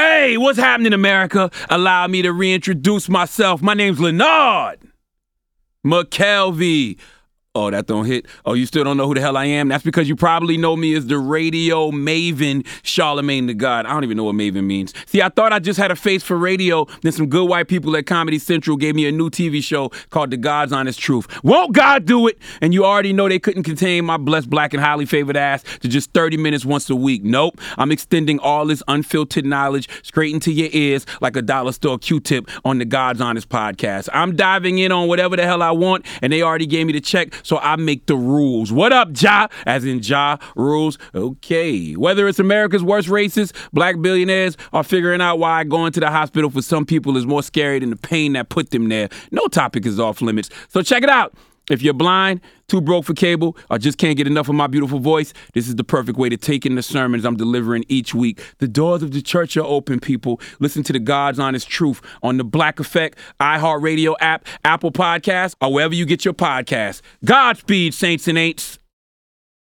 Hey, what's happening, America? Allow me to reintroduce myself. My name's Lenard McKelvey. Oh, that don't hit. Oh, you still don't know who the hell I am? That's because you probably know me as the radio maven Charlamagne Tha God. I don't even know what maven means. See, I thought I just had a face for radio. Then some good white people at Comedy Central gave me a new TV show called The God's Honest Truth. Won't God do it? And you already know they couldn't contain my blessed black and highly favored ass to just 30 minutes once a week. Nope. I'm extending all this unfiltered knowledge straight into your ears like a dollar store Q-tip on the God's Honest podcast. I'm diving in on whatever the hell I want, and they already gave me the check so I make the rules. What up, Ja? As in Ja rules. Okay. Whether it's America's worst racists, black billionaires, or figuring out why going to the hospital for some people is more scary than the pain that put them there, no topic is off limits. So check it out. If you're blind, too broke for cable, or just can't get enough of my beautiful voice, this is the perfect way to take in the sermons I'm delivering each week. The doors of the church are open, people. Listen to the God's honest truth on the Black Effect, iHeartRadio app, Apple Podcasts, or wherever you get your podcasts. Godspeed, saints and ain'ts.